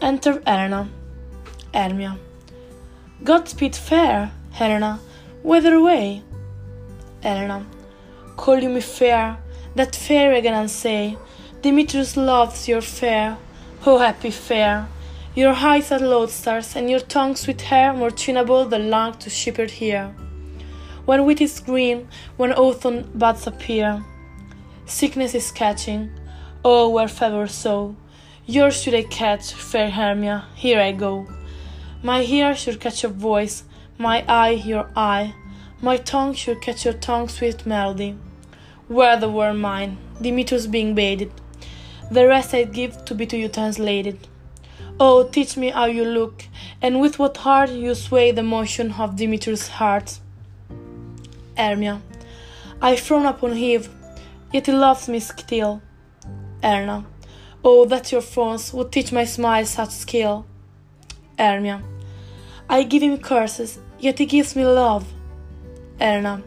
Enter Helena. Hermia. Godspeed fair, Helena, whither away? Helena. Call you me fair, that fair again and say, Demetrius loves your fair, O happy fair! Your eyes are lodestars, and your tongue sweet hair more tunable than long to shepherd here. When wheat is green, when autumn buds appear, sickness is catching, oh, where fever so, yours should I catch, fair Hermia, here I go. My ear should catch your voice, my eye your eye, my tongue should catch your tongue's sweet melody. Where the word mine, Demetrius being baited, the rest I'd give to be to you translated. Oh, teach me how you look, and with what heart you sway the motion of Demetrius' heart. Hermia. I frown upon Eve, yet he loves me still. Elena. Oh, that your frowns would teach my smile such skill. Hermia. I give him curses, yet he gives me love. Elena.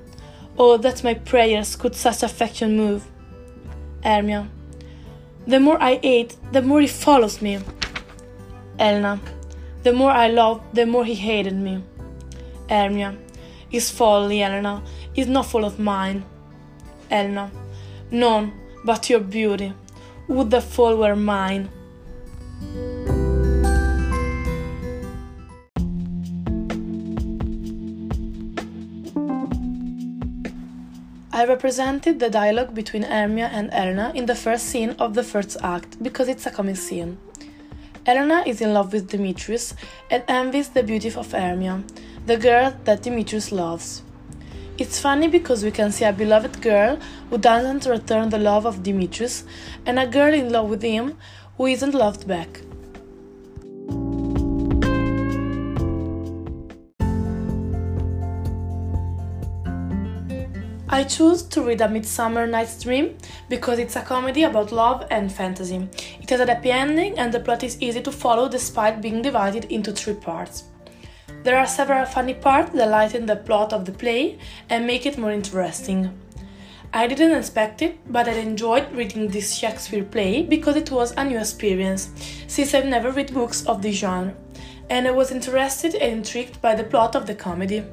Oh, that my prayers could such affection move. Hermia. The more I hate, the more he follows me. Elena. The more I loved, the more he hated me. Hermia. His folly, Elena, is not full of mine. Elena. None but your beauty. Would the fall were mine. I represented the dialogue between Hermia and Elena in the first scene of the first act because it's a comic scene. Elena is in love with Demetrius and envies the beauty of Hermia, the girl that Demetrius loves. It's funny because we can see a beloved girl who doesn't return the love of Demetrius and a girl in love with him who isn't loved back. I choose to read A Midsummer Night's Dream because it's a comedy about love and fantasy. It has a happy ending and the plot is easy to follow despite being divided into three parts. There are several funny parts that lighten the plot of the play and make it more interesting. I didn't expect it, but I enjoyed reading this Shakespeare play because it was a new experience, since I've never read books of this genre, and I was interested and intrigued by the plot of the comedy.